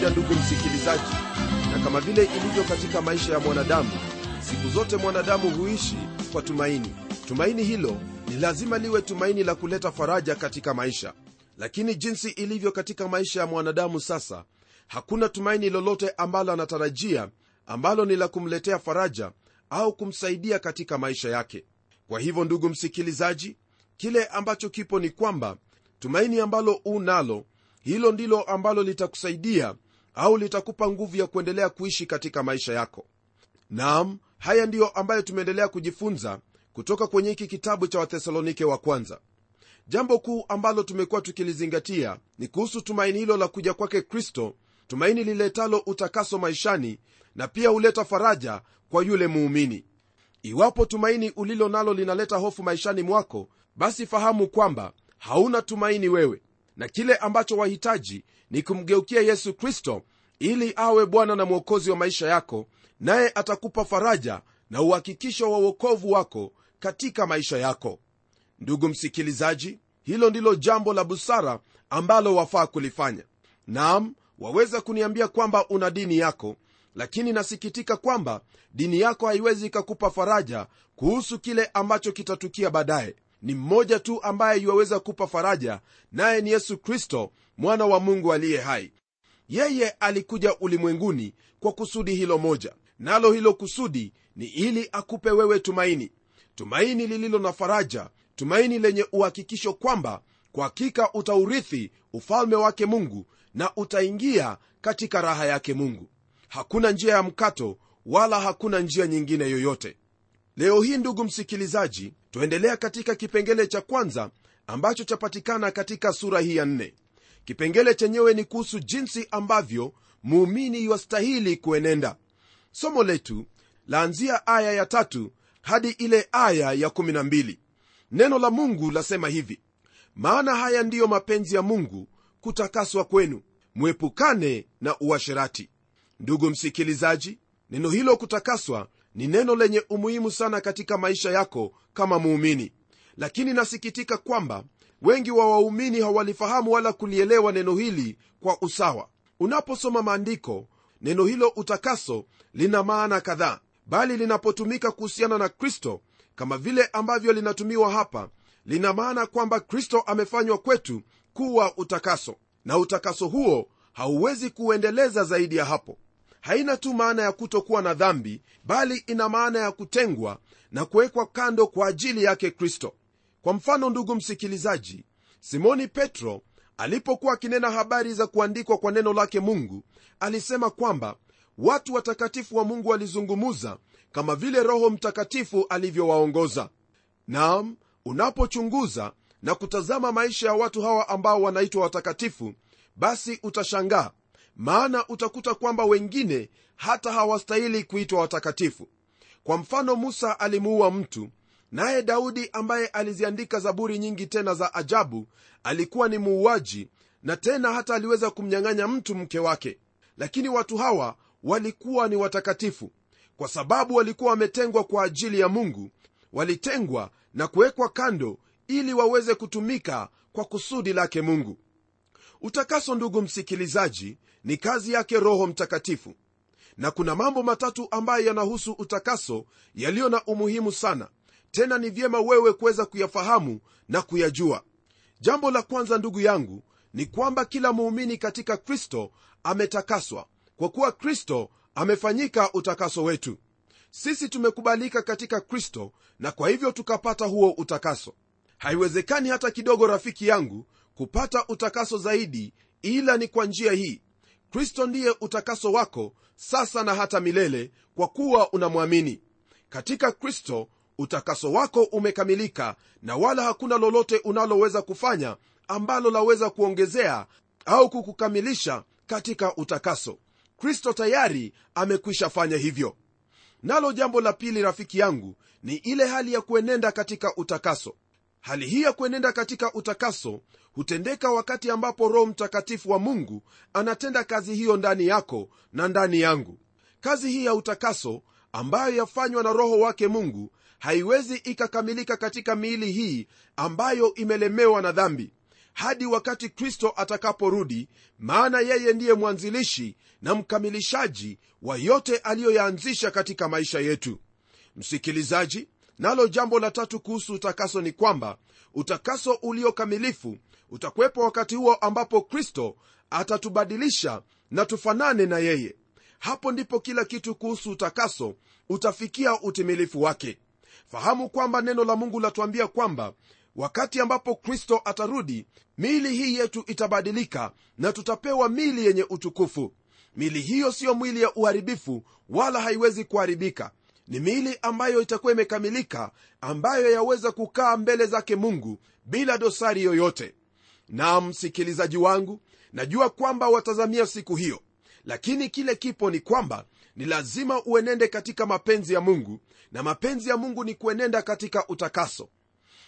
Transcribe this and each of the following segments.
kawaida ndugu msikilizaji. Na kama vile ilivyo katika maisha ya mwanadamu siku zote mwanadamu huishi kwa tumaini. Tumaini hilo ni lazima liwe tumaini la kuleta faraja katika maisha. Lakini jinsi ilivyo katika maisha ya mwanadamu sasa hakuna tumaini lolote ambalo anatarajia ambalo ni la kumletea faraja au kumsaidia katika maisha yake. Kwa hivyo ndugu msikilizaji kile ambacho kipo ni kwamba tumaini ambalo unalo hilo ndilo ambalo litakusaidia au litakupa nguvu ya kuendelea kuishi katika maisha yako. Naam haya ndiyo ambayo tumeendelea kujifunza kutoka kwenye hiki kitabu cha wathesalonike wa kwanza. Jambo kuu ambalo tumekuwa tukilizingatia ni kuhusu tumaini hilo la kuja kwake kristo tumaini liletalo utakaso maishani na pia huleta faraja kwa yule muumini. Iwapo tumaini ulilo nalo linaleta hofu maishani mwako basi fahamu kwamba hauna tumaini wewe na kile ambacho wahitaji ni kumgeukia yesu kristo ili awe bwana na mwokozi wa maisha yako naye atakupa faraja na uhakikisho wa uokovu wako katika maisha yako. Ndugu msikilizaji hilo ndilo jambo la busara ambalo wafaa kulifanya. Nam waweza kuniambia kwamba una dini yako lakini nasikitika kwamba dini yako haiwezi ikakupa faraja kuhusu kile ambacho kitatukia baadaye. Ni mmoja tu ambaye yuwaweza kupa faraja naye ni yesu kristo mwana wa mungu aliye hai yeye alikuja ulimwenguni kwa kusudi hilo moja. Nalo hilo kusudi ni ili akupe wewe tumaini. Tumaini lililo na faraja tumaini lenye uhakikisho kwamba kwa hakika utaurithi ufalme wake mungu na utaingia katika raha yake mungu. Hakuna njia ya mkato wala hakuna njia nyingine yoyote. Leo hii ndugu msikilizaji twaendelea katika kipengele cha kwanza ambacho chapatikana katika sura hii ya nne kipengele chenyewe ni kuhusu jinsi ambavyo muumini iwastahili kuenenda. Somo letu laanzia aya ya tatu hadi ile aya ya kumi na mbili. Neno la mungu lasema hivi maana haya ndiyo mapenzi ya mungu kutakaswa kwenu. Mwepukane na uasherati. Ndugu msikilizaji neno hilo kutakaswa ni neno lenye umuhimu sana katika maisha yako kama muumini. Lakini nasikitika kwamba wengi wa waumini hawalifahamu wala kulielewa neno hili kwa usawa. Unaposoma maandiko neno hilo utakaso lina maana kadhaa bali linapotumika kuhusiana na kristo kama vile ambavyo linatumiwa hapa lina maana kwamba kristo amefanywa kwetu kuwa utakaso. Na utakaso huo hauwezi kuuendeleza zaidi ya hapo. Haina tu maana ya kutokuwa na dhambi bali ina maana ya kutengwa na kuwekwa kando kwa ajili yake kristo kwa mfano ndugu msikilizaji simoni petro alipokuwa akinena habari za kuandikwa kwa neno lake mungu alisema kwamba watu watakatifu wa mungu walizungumuza kama vile roho mtakatifu alivyowaongoza. Naam unapochunguza na kutazama maisha ya watu hawa ambao wanaitwa watakatifu basi utashangaa maana utakuta kwamba wengine hata hawastahili kuitwa watakatifu. Kwa mfano musa alimuua mtu naye daudi ambaye aliziandika zaburi nyingi tena za ajabu alikuwa ni muuaji na tena hata aliweza kumnyang'anya mtu mke wake. Lakini watu hawa walikuwa ni watakatifu kwa sababu walikuwa wametengwa kwa ajili ya mungu. Walitengwa na kuwekwa kando ili waweze kutumika kwa kusudi lake mungu. Utakaso ndugu msikilizaji ni kazi yake roho mtakatifu. Na kuna mambo matatu ambayo yanahusu utakaso yaliyo na umuhimu sana tena ni vyema wewe kuweza kuyafahamu na kuyajua. Jambo la kwanza ndugu yangu ni kwamba kila muumini katika kristo ametakaswa kwa kuwa kristo amefanyika utakaso wetu. Sisi tumekubalika katika kristo na kwa hivyo tukapata huo utakaso. Haiwezekani hata kidogo rafiki yangu kupata utakaso zaidi ila ni kwa njia hii. Kristo ndiye utakaso wako sasa na hata milele kwa kuwa unamwamini. Katika kristo utakaso wako umekamilika na wala hakuna lolote unaloweza kufanya ambalo laweza kuongezea au kukukamilisha katika utakaso. Kristo tayari amekwisha fanya hivyo. Nalo jambo la pili rafiki yangu ni ile hali ya kuenenda katika utakaso. Hali hii ya kuenenda katika utakaso hutendeka wakati ambapo roho mtakatifu wa mungu anatenda kazi hiyo ndani yako na ndani yangu. Kazi hii ya utakaso ambayo yafanywa na roho wake mungu haiwezi ikakamilika katika miili hii ambayo imelemewa na dhambi hadi wakati kristo atakaporudi maana yeye ndiye mwanzilishi na mkamilishaji wa yote aliyoyaanzisha katika maisha yetu. Msikilizaji nalo jambo la tatu kuhusu utakaso ni kwamba utakaso uliokamilifu utakuwepo wakati huo ambapo kristo atatubadilisha na tufanane na yeye. Hapo ndipo kila kitu kuhusu utakaso utafikia utimilifu wake fahamu kwamba neno la mungu latuambia kwamba wakati ambapo kristo atarudi miili hii yetu itabadilika na tutapewa mili yenye utukufu. Mili hiyo siyo mwili ya uharibifu wala haiwezi kuharibika. Ni miili ambayo itakuwa imekamilika ambayo yaweza kukaa mbele zake mungu bila dosari yoyote. Na msikilizaji wangu najua kwamba watazamia siku hiyo lakini kile kipo ni kwamba ni lazima uenende katika mapenzi ya mungu na mapenzi ya mungu ni kuenenda katika utakaso.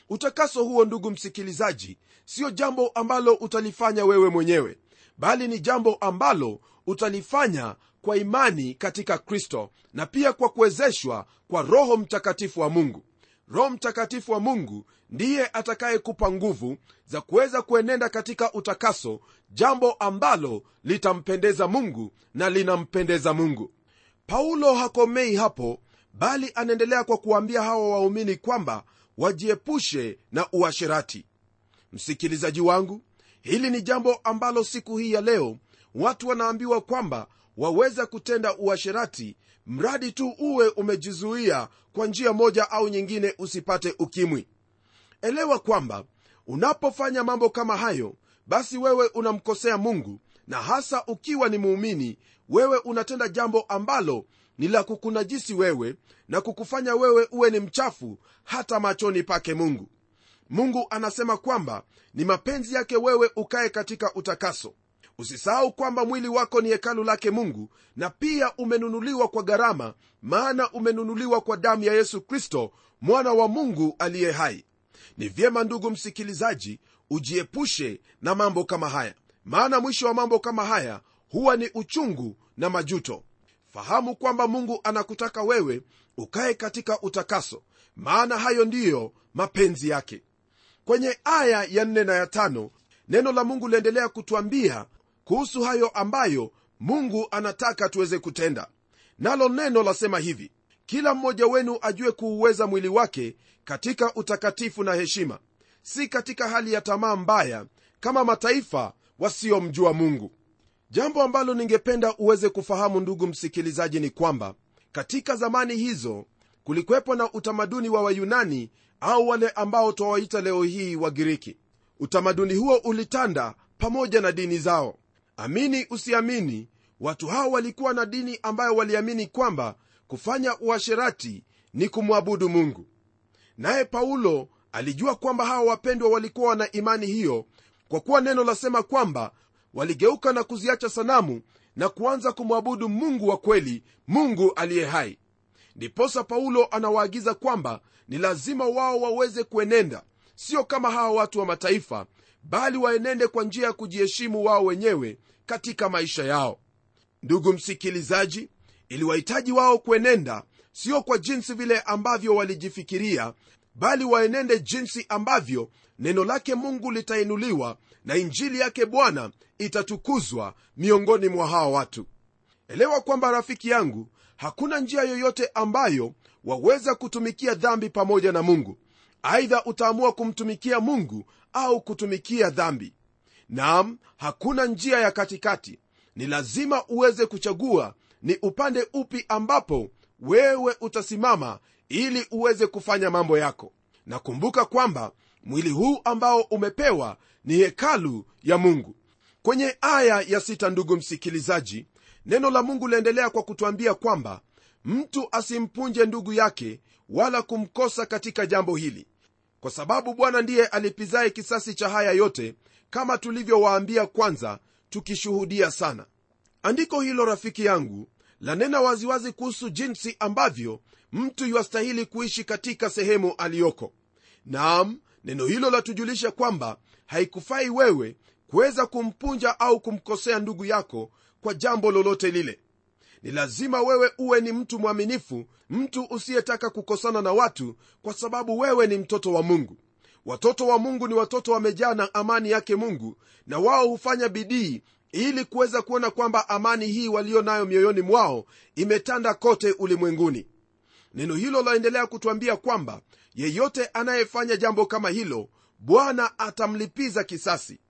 Utakaso huo ndugu msikilizaji sio jambo ambalo utalifanya wewe mwenyewe bali ni jambo ambalo utalifanya kwa imani katika kristo na pia kwa kuwezeshwa kwa roho mtakatifu wa mungu. Roho mtakatifu wa mungu ndiye atakayekupa nguvu za kuweza kuenenda katika utakaso jambo ambalo litampendeza mungu na linampendeza mungu paulo hakomei hapo bali anaendelea kwa kuwaambia hawa waumini kwamba wajiepushe na uasherati. Msikilizaji wangu hili ni jambo ambalo siku hii ya leo watu wanaambiwa kwamba waweza kutenda uasherati mradi tu uwe umejizuia kwa njia moja au nyingine usipate ukimwi. Elewa kwamba unapofanya mambo kama hayo basi wewe unamkosea mungu na hasa ukiwa ni muumini wewe unatenda jambo ambalo ni la kukunajisi wewe na kukufanya wewe uwe ni mchafu hata machoni pake mungu. Mungu anasema kwamba ni mapenzi yake wewe ukaye katika utakaso. Usisahau kwamba mwili wako ni hekalu lake mungu na pia umenunuliwa kwa gharama maana umenunuliwa kwa damu ya yesu kristo mwana wa mungu aliye hai. Ni vyema ndugu msikilizaji ujiepushe na mambo kama haya maana mwisho wa mambo kama haya huwa ni uchungu na majuto. Fahamu kwamba mungu anakutaka wewe ukaye katika utakaso maana hayo ndiyo mapenzi yake. Kwenye aya ya nne na ya tano neno la mungu liendelea kutwambia kuhusu hayo ambayo mungu anataka tuweze kutenda. Nalo neno lasema hivi kila mmoja wenu ajue kuuweza mwili wake katika utakatifu na heshima si katika hali ya tamaa mbaya kama mataifa wasiomjua mungu jambo ambalo ningependa uweze kufahamu ndugu msikilizaji ni kwamba katika zamani hizo kulikuwepo na utamaduni wa wayunani au wale ambao twawaita leo hii wagiriki. Utamaduni huo ulitanda pamoja na dini zao. Amini usiamini watu hao walikuwa na dini ambayo waliamini kwamba kufanya uasherati ni kumwabudu mungu. Naye paulo alijua kwamba hawa wapendwa walikuwa wana imani hiyo kwa kuwa neno lasema kwamba waligeuka na kuziacha sanamu na kuanza kumwabudu mungu wa kweli mungu aliye hai. Ndiposa paulo anawaagiza kwamba ni lazima wao waweze kuenenda sio kama hawa watu wa mataifa bali waenende kwa njia ya kujiheshimu wao wenyewe katika maisha yao. Ndugu msikilizaji ili wahitaji wao kuenenda sio kwa jinsi vile ambavyo walijifikiria bali waenende jinsi ambavyo neno lake mungu litainuliwa na injili yake bwana itatukuzwa miongoni mwa hawa watu. Elewa kwamba rafiki yangu hakuna njia yoyote ambayo waweza kutumikia dhambi pamoja na mungu. Aidha utaamua kumtumikia mungu au kutumikia dhambi. Nam hakuna njia ya katikati. Ni lazima uweze kuchagua ni upande upi ambapo wewe utasimama ili uweze kufanya mambo yako. Na kumbuka kwamba mwili huu ambao umepewa ni hekalu ya mungu. Kwenye aya ya sita ndugu msikilizaji neno la mungu laendelea kwa kutwambia kwamba mtu asimpunje ndugu yake wala kumkosa katika jambo hili kwa sababu bwana ndiye alipizaye kisasi cha haya yote kama tulivyowaambia kwanza tukishuhudia sana. Andiko hilo rafiki yangu lanena waziwazi kuhusu jinsi ambavyo mtu yuastahili kuishi katika sehemu aliyoko. Naam neno hilo latujulisha kwamba haikufai wewe kuweza kumpunja au kumkosea ndugu yako kwa jambo lolote lile. Ni lazima wewe uwe ni mtu mwaminifu mtu usiyetaka kukosana na watu kwa sababu wewe ni mtoto wa mungu. Watoto wa mungu ni watoto wamejaa na amani yake mungu na wao hufanya bidii ili kuweza kuona kwamba amani hii walio nayo mioyoni mwao imetanda kote ulimwenguni. Neno hilo laendelea kutwambia kwamba yeyote anayefanya jambo kama hilo bwana atamlipiza kisasi.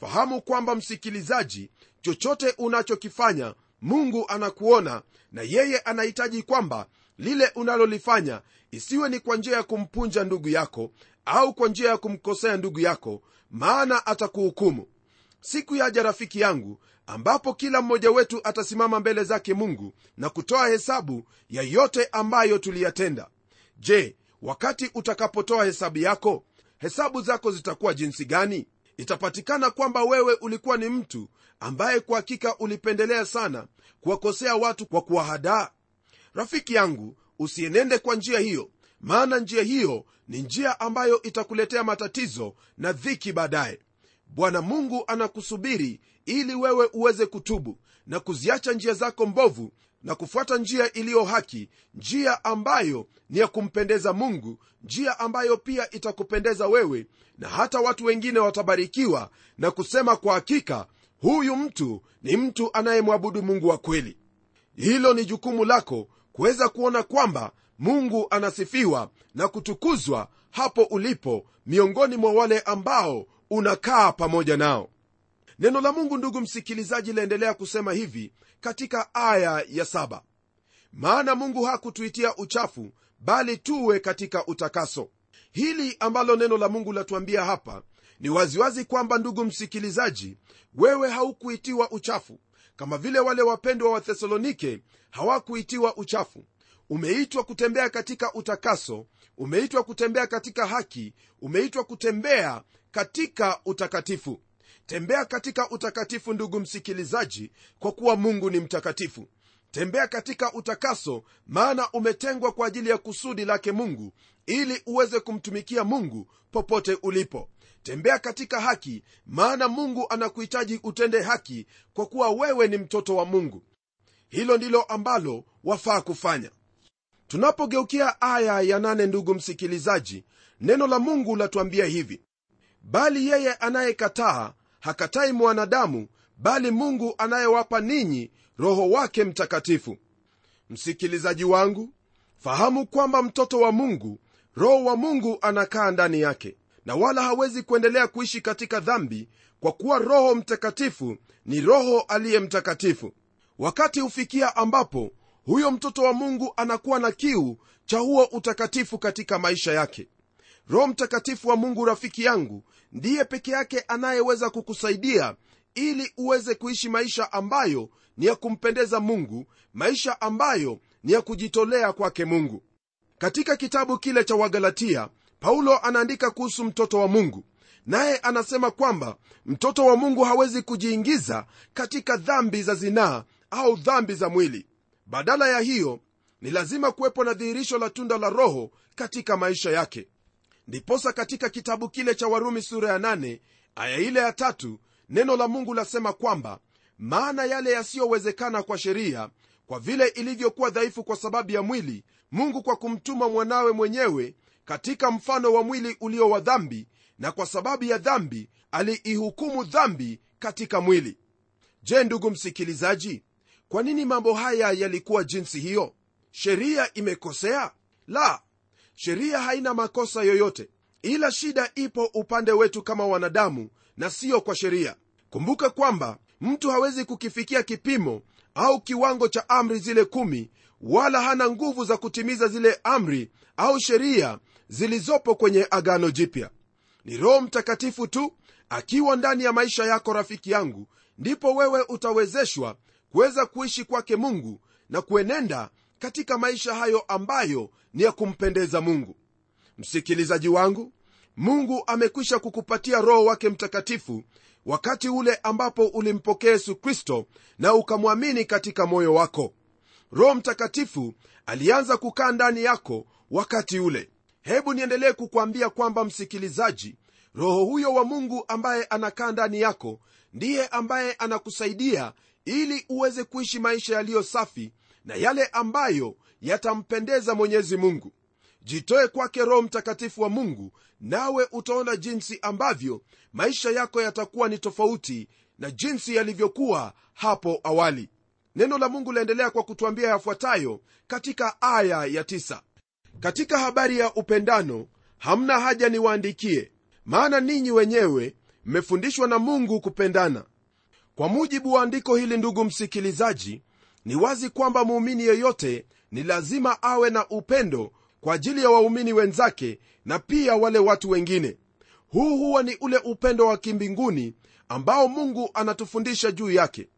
Fahamu kwamba msikilizaji chochote unachokifanya mungu anakuona na yeye anahitaji kwamba lile unalolifanya isiwe ni kwa njia ya kumpunja ndugu yako au kwa njia ya kumkosea ndugu yako maana atakuhukumu. Siku yaja rafiki yangu ambapo kila mmoja wetu atasimama mbele zake mungu na kutoa hesabu ya yote ambayo tuliyatenda. Je wakati utakapotoa hesabu yako hesabu zako zitakuwa jinsi gani? Itapatikana kwamba wewe ulikuwa ni mtu ambaye kwa hakika ulipendelea sana kuwakosea watu kwa kuwahadaa. Rafiki yangu usienende kwa njia hiyo maana njia hiyo ni njia ambayo itakuletea matatizo na dhiki baadaye. Bwana mungu anakusubiri ili wewe uweze kutubu na kuziacha njia zako mbovu na kufuata njia iliyo haki njia ambayo ni ya kumpendeza mungu njia ambayo pia itakupendeza wewe na hata watu wengine watabarikiwa na kusema kwa hakika huyu mtu ni mtu anayemwabudu mungu wa kweli. Hilo ni jukumu lako kuweza kuona kwamba mungu anasifiwa na kutukuzwa hapo ulipo miongoni mwa wale ambao unakaa pamoja nao neno la mungu ndugu msikilizaji laendelea kusema hivi katika aya ya saba. Maana mungu hakutuitia uchafu bali tuwe katika utakaso. Hili ambalo neno la mungu latuambia hapa ni waziwazi kwamba ndugu msikilizaji wewe haukuitiwa uchafu. Kama vile wale wapendwa wa thesalonike hawakuitiwa uchafu. Umeitwa kutembea katika utakaso umeitwa kutembea katika haki umeitwa kutembea katika utakatifu tembea katika utakatifu ndugu msikilizaji kwa kuwa mungu ni mtakatifu. Tembea katika utakaso maana umetengwa kwa ajili ya kusudi lake mungu ili uweze kumtumikia mungu popote ulipo. Tembea katika haki maana mungu anakuhitaji utende haki kwa kuwa wewe ni mtoto wa mungu. Hilo ndilo ambalo wafaa kufanya. Tunapogeukia aya ya nane ndugu msikilizaji neno la mungu latuambia hivi. Bali yeye anayekataa hakatai mwanadamu bali mungu anayewapa ninyi roho wake mtakatifu. Msikilizaji wangu fahamu kwamba mtoto wa mungu roho wa mungu anakaa ndani yake na wala hawezi kuendelea kuishi katika dhambi kwa kuwa roho mtakatifu ni roho aliye mtakatifu. Wakati hufikia ambapo huyo mtoto wa mungu anakuwa na kiu cha huo utakatifu katika maisha yake roho mtakatifu wa mungu rafiki yangu ndiye peke yake anayeweza kukusaidia ili uweze kuishi maisha ambayo ni ya kumpendeza mungu maisha ambayo ni ya kujitolea kwake mungu. Katika kitabu kile cha wagalatia paulo anaandika kuhusu mtoto wa mungu. Naye anasema kwamba mtoto wa mungu hawezi kujiingiza katika dhambi za zinaa au dhambi za mwili. Badala ya hiyo ni lazima kuwepo na dhihirisho la tunda la roho katika maisha yake ndiposa katika kitabu kile cha warumi sura ya 8 aya ile ya tatu neno la mungu lasema kwamba maana yale yasiyowezekana kwa sheria kwa vile ilivyokuwa dhaifu kwa sababu ya mwili mungu kwa kumtuma mwanawe mwenyewe katika mfano wa mwili ulio wa dhambi na kwa sababu ya dhambi aliihukumu dhambi katika mwili. Je ndugu msikilizaji kwa nini mambo haya yalikuwa jinsi hiyo? Sheria imekosea? La sheria haina makosa yoyote ila shida ipo upande wetu kama wanadamu na siyo kwa sheria. Kumbuka kwamba mtu hawezi kukifikia kipimo au kiwango cha amri zile kumi wala hana nguvu za kutimiza zile amri au sheria zilizopo kwenye agano jipya. Ni roho mtakatifu tu akiwa ndani ya maisha yako rafiki yangu ndipo wewe utawezeshwa kuweza kuishi kwake mungu na kuenenda katika maisha hayo ambayo ni ya kumpendeza mungu. Msikilizaji wangu mungu amekwisha kukupatia roho wake mtakatifu wakati ule ambapo ulimpokea yesu kristo na ukamwamini katika moyo wako. Roho mtakatifu alianza kukaa ndani yako wakati ule. Hebu niendelee kukwambia kwamba msikilizaji roho huyo wa mungu ambaye anakaa ndani yako ndiye ambaye anakusaidia ili uweze kuishi maisha yaliyo safi na yale ambayo yatampendeza mwenyezi mungu. Jitoe kwake roho mtakatifu wa mungu nawe utaona jinsi ambavyo maisha yako yatakuwa ni tofauti na jinsi yalivyokuwa hapo awali. Neno la mungu laendelea kwa kutwambia yafuatayo katika aya ya tisa. katika habari ya upendano hamna haja niwaandikie maana ninyi wenyewe mmefundishwa na mungu kupendana. Kwa mujibu wa andiko hili ndugu msikilizaji ni wazi kwamba muumini yeyote ni lazima awe na upendo kwa ajili ya waumini wenzake na pia wale watu wengine. Huu huwa ni ule upendo wa kimbinguni ambao mungu anatufundisha juu yake.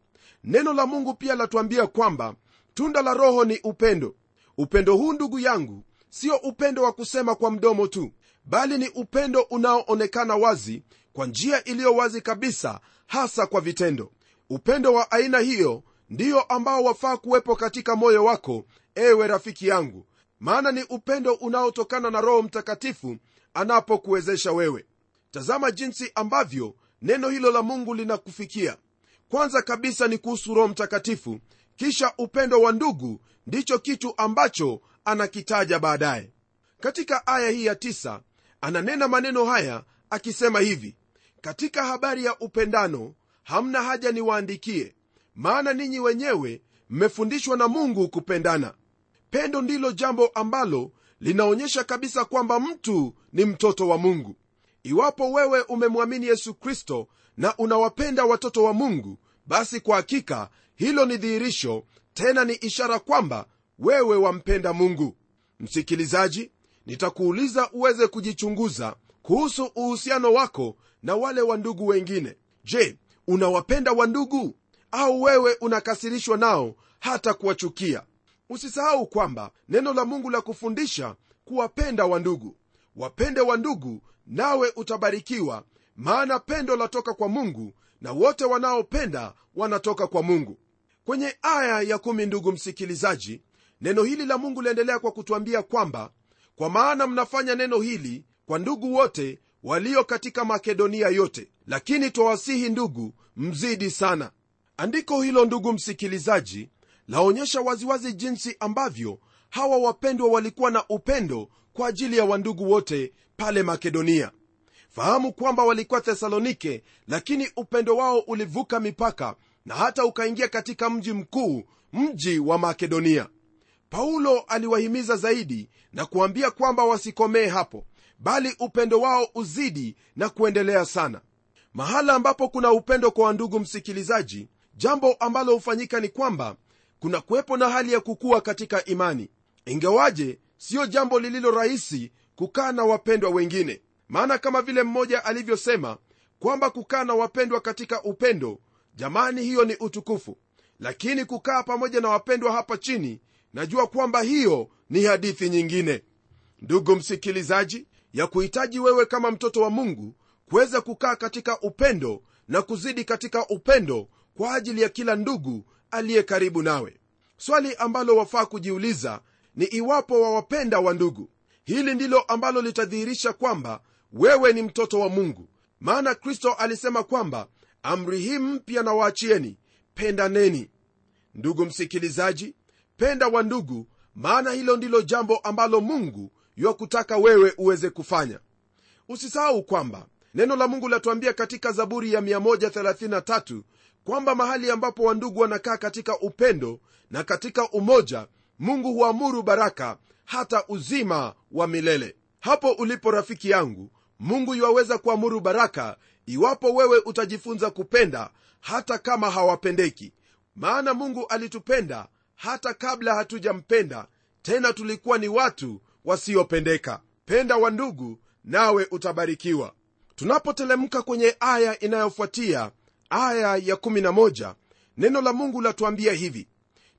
Neno la mungu pia latuambia kwamba tunda la roho ni upendo. Upendo huu ndugu yangu sio upendo wa kusema kwa mdomo tu bali ni upendo unaoonekana wazi kwa njia iliyo wazi kabisa hasa kwa vitendo. Upendo wa aina hiyo ndiyo ambao wafaa kuwepo katika moyo wako ewe rafiki yangu. Maana ni upendo unaotokana na roho mtakatifu anapokuwezesha wewe. Tazama jinsi ambavyo neno hilo la mungu linakufikia. Kwanza kabisa ni kuhusu roho mtakatifu kisha upendo wa ndugu ndicho kitu ambacho anakitaja baadaye. Katika aya hii ya tisa, ananena maneno haya akisema hivi katika habari ya upendano hamna haja niwaandikie maana ninyi wenyewe mmefundishwa na mungu kupendana. Pendo ndilo jambo ambalo linaonyesha kabisa kwamba mtu ni mtoto wa mungu. Iwapo wewe umemwamini yesu kristo na unawapenda watoto wa mungu basi kwa hakika hilo ni dhihirisho tena ni ishara kwamba wewe wampenda mungu. Msikilizaji nitakuuliza uweze kujichunguza kuhusu uhusiano wako na wale wandugu wengine. Je unawapenda wandugu au wewe unakasirishwa nao hata kuwachukia. Usisahau kwamba neno la mungu la kufundisha kuwapenda wandugu wapende wandugu nawe utabarikiwa maana pendo latoka kwa mungu na wote wanaopenda wanatoka kwa mungu. Kwenye aya ya kumi ndugu msikilizaji neno hili la mungu liendelea kwa kutwambia kwamba kwa maana mnafanya neno hili kwa ndugu wote walio katika makedonia yote lakini twawasihi ndugu mzidi sana andiko hilo ndugu msikilizaji laonyesha waziwazi jinsi ambavyo hawa wapendwa walikuwa na upendo kwa ajili ya wandugu wote pale makedonia. Fahamu kwamba walikuwa thesalonike lakini upendo wao ulivuka mipaka na hata ukaingia katika mji mkuu mji wa makedonia. Paulo aliwahimiza zaidi na kuambia kwamba wasikomee hapo bali upendo wao uzidi na kuendelea sana. Mahala ambapo kuna upendo kwa wandugu msikilizaji jambo ambalo hufanyika ni kwamba kuna kuwepo na hali ya kukua katika imani. Ingawaje siyo jambo lililo rahisi kukaa na wapendwa wengine. Maana kama vile mmoja alivyosema kwamba kukaa na wapendwa katika upendo jamani hiyo ni utukufu. Lakini kukaa pamoja na wapendwa hapa chini najua kwamba hiyo ni hadithi nyingine. Ndugu msikilizaji ya kuhitaji wewe kama mtoto wa mungu kuweza kukaa katika upendo na kuzidi katika upendo kwa ajili ya kila ndugu aliye karibu nawe. Swali ambalo wafaa kujiuliza ni iwapo wawapenda wa ndugu. Hili ndilo ambalo litadhihirisha kwamba wewe ni mtoto wa mungu. Maana kristo alisema kwamba amri hii mpya na waachieni pendaneni. Ndugu msikilizaji penda wa ndugu maana hilo ndilo jambo ambalo mungu yuakutaka wewe uweze kufanya. Usisahau kwamba neno la mungu latuambia katika zaburi ya 133 kwamba mahali ambapo wandugu wanakaa katika upendo na katika umoja mungu huamuru baraka hata uzima wa milele. Hapo ulipo rafiki yangu mungu yuwaweza kuamuru baraka iwapo wewe utajifunza kupenda hata kama hawapendeki. Maana mungu alitupenda hata kabla hatujampenda tena tulikuwa ni watu wasiopendeka. Penda wa ndugu nawe utabarikiwa. Tunapotelemka kwenye aya inayofuatia aya ya 11 neno la mungu latuambia hivi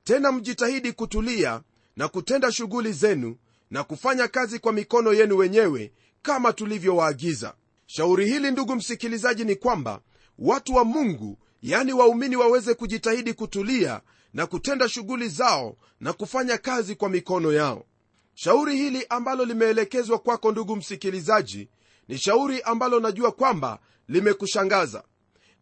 tena mjitahidi kutulia na kutenda shughuli zenu na kufanya kazi kwa mikono yenu wenyewe kama tulivyowaagiza. Shauri hili ndugu msikilizaji ni kwamba watu wa mungu yani waumini waweze kujitahidi kutulia na kutenda shughuli zao na kufanya kazi kwa mikono yao. Shauri hili ambalo limeelekezwa kwako ndugu msikilizaji ni shauri ambalo najua kwamba limekushangaza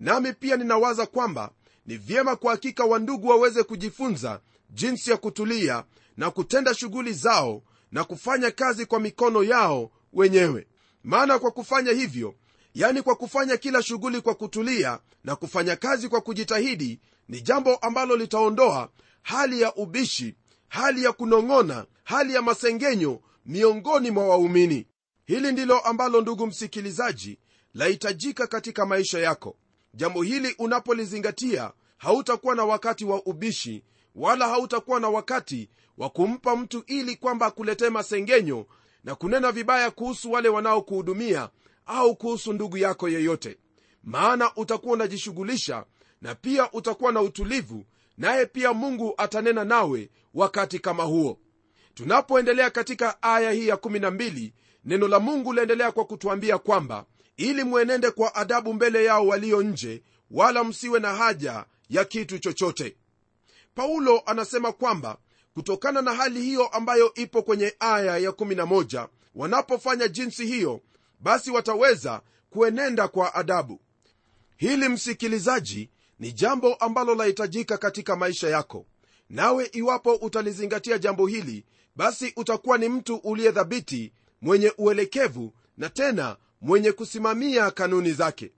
nami pia ninawaza kwamba ni vyema kwa hakika wandugu waweze kujifunza jinsi ya kutulia na kutenda shughuli zao na kufanya kazi kwa mikono yao wenyewe. Maana kwa kufanya hivyo yani kwa kufanya kila shughuli kwa kutulia na kufanya kazi kwa kujitahidi ni jambo ambalo litaondoa hali ya ubishi hali ya kunong'ona hali ya masengenyo miongoni mwa waumini. Hili ndilo ambalo ndugu msikilizaji lahitajika katika maisha yako jambo hili unapolizingatia hautakuwa na wakati wa ubishi wala hautakuwa na wakati wa kumpa mtu ili kwamba akuletee masengenyo na kunena vibaya kuhusu wale wanaokuhudumia au kuhusu ndugu yako yeyote. Maana utakuwa unajishughulisha na pia utakuwa na utulivu naye pia mungu atanena nawe wakati kama huo. Tunapoendelea katika aya hii ya 12 neno la mungu laendelea kwa kutuambia kwamba ili mwenende kwa adabu mbele yao walio nje wala msiwe na haja ya kitu chochote. Paulo anasema kwamba kutokana na hali hiyo ambayo ipo kwenye aya ya 11 wanapofanya jinsi hiyo basi wataweza kuenenda kwa adabu. Hili msikilizaji ni jambo ambalo lahitajika katika maisha yako. Nawe iwapo utalizingatia jambo hili basi utakuwa ni mtu uliye dhabiti mwenye uelekevu na tena mwenye kusimamia kanuni zake.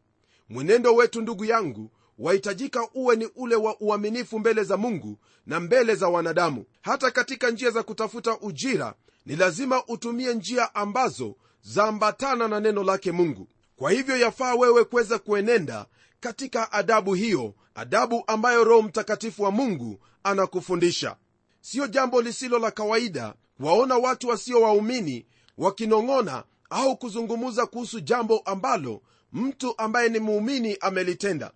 Mwenendo wetu ndugu yangu wahitajika uwe ni ule wa uaminifu mbele za mungu na mbele za wanadamu. Hata katika njia za kutafuta ujira ni lazima utumie njia ambazo zaambatana na neno lake mungu. Kwa hivyo yafaa wewe kuweza kuenenda katika adabu hiyo adabu ambayo roho mtakatifu wa mungu anakufundisha. Siyo jambo lisilo la kawaida kuwaona watu wasio waumini wakinong'ona au kuzungumza kuhusu jambo ambalo mtu ambaye ni muumini amelitenda.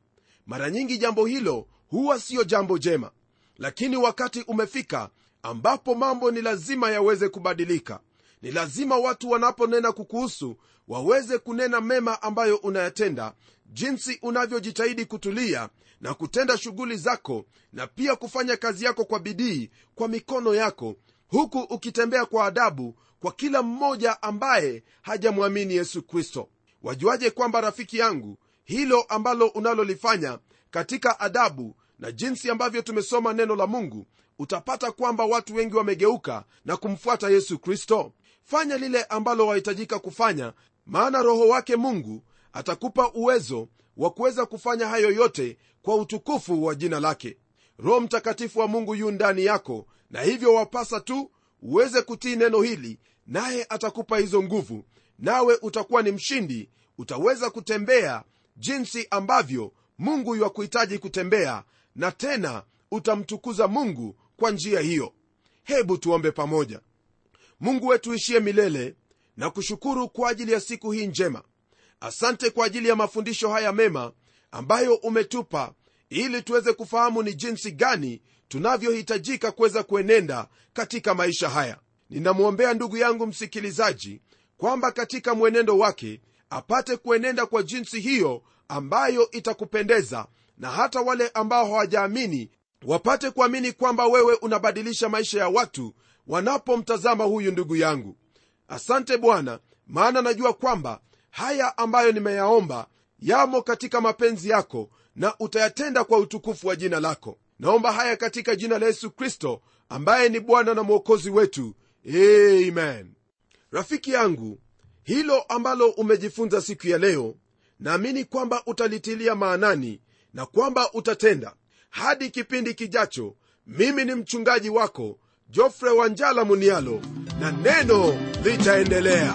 Mara nyingi jambo hilo huwa siyo jambo jema lakini wakati umefika ambapo mambo ni lazima yaweze kubadilika. Ni lazima watu wanaponena kukuhusu waweze kunena mema ambayo unayatenda jinsi unavyojitahidi kutulia na kutenda shughuli zako na pia kufanya kazi yako kwa bidii kwa mikono yako huku ukitembea kwa adabu kwa kila mmoja ambaye hajamwamini yesu kristo. Wajuaje kwamba rafiki yangu hilo ambalo unalolifanya katika adabu na jinsi ambavyo tumesoma neno la mungu utapata kwamba watu wengi wamegeuka na kumfuata yesu kristo? Fanya lile ambalo wahitajika kufanya maana roho wake mungu atakupa uwezo wa kuweza kufanya hayo yote kwa utukufu wa jina lake. Roho mtakatifu wa mungu yu ndani yako na hivyo wapasa tu uweze kutii neno hili naye atakupa hizo nguvu nawe utakuwa ni mshindi. Utaweza kutembea jinsi ambavyo mungu yuwakuhitaji kutembea na tena utamtukuza mungu kwa njia hiyo. Hebu tuombe pamoja. Mungu wetu ishie milele na kushukuru kwa ajili ya siku hii njema. Asante kwa ajili ya mafundisho haya mema ambayo umetupa ili tuweze kufahamu ni jinsi gani tunavyohitajika kuweza kuenenda katika maisha haya ninamwombea ndugu yangu msikilizaji kwamba katika mwenendo wake apate kuenenda kwa jinsi hiyo ambayo itakupendeza na hata wale ambao hawajaamini wapate kuamini kwamba wewe unabadilisha maisha ya watu wanapomtazama huyu ndugu yangu. Asante bwana maana najua kwamba haya ambayo nimeyaomba yamo katika mapenzi yako na utayatenda kwa utukufu wa jina lako. Naomba haya katika jina la yesu kristo ambaye ni bwana na mwokozi wetu amen. Rafiki yangu hilo ambalo umejifunza siku ya leo naamini kwamba utalitilia maanani na kwamba utatenda. Hadi kipindi kijacho mimi ni mchungaji wako jofre wanjala munialo na neno litaendelea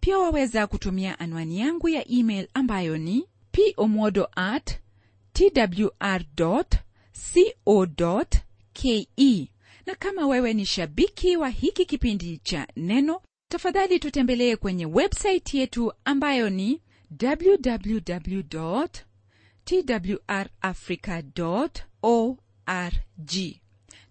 pia waweza kutumia anwani yangu ya email ambayo ni pomodo at twr co ke na kama wewe ni shabiki wa hiki kipindi cha neno tafadhali tutembelee kwenye websaiti yetu ambayo ni www twrafrica org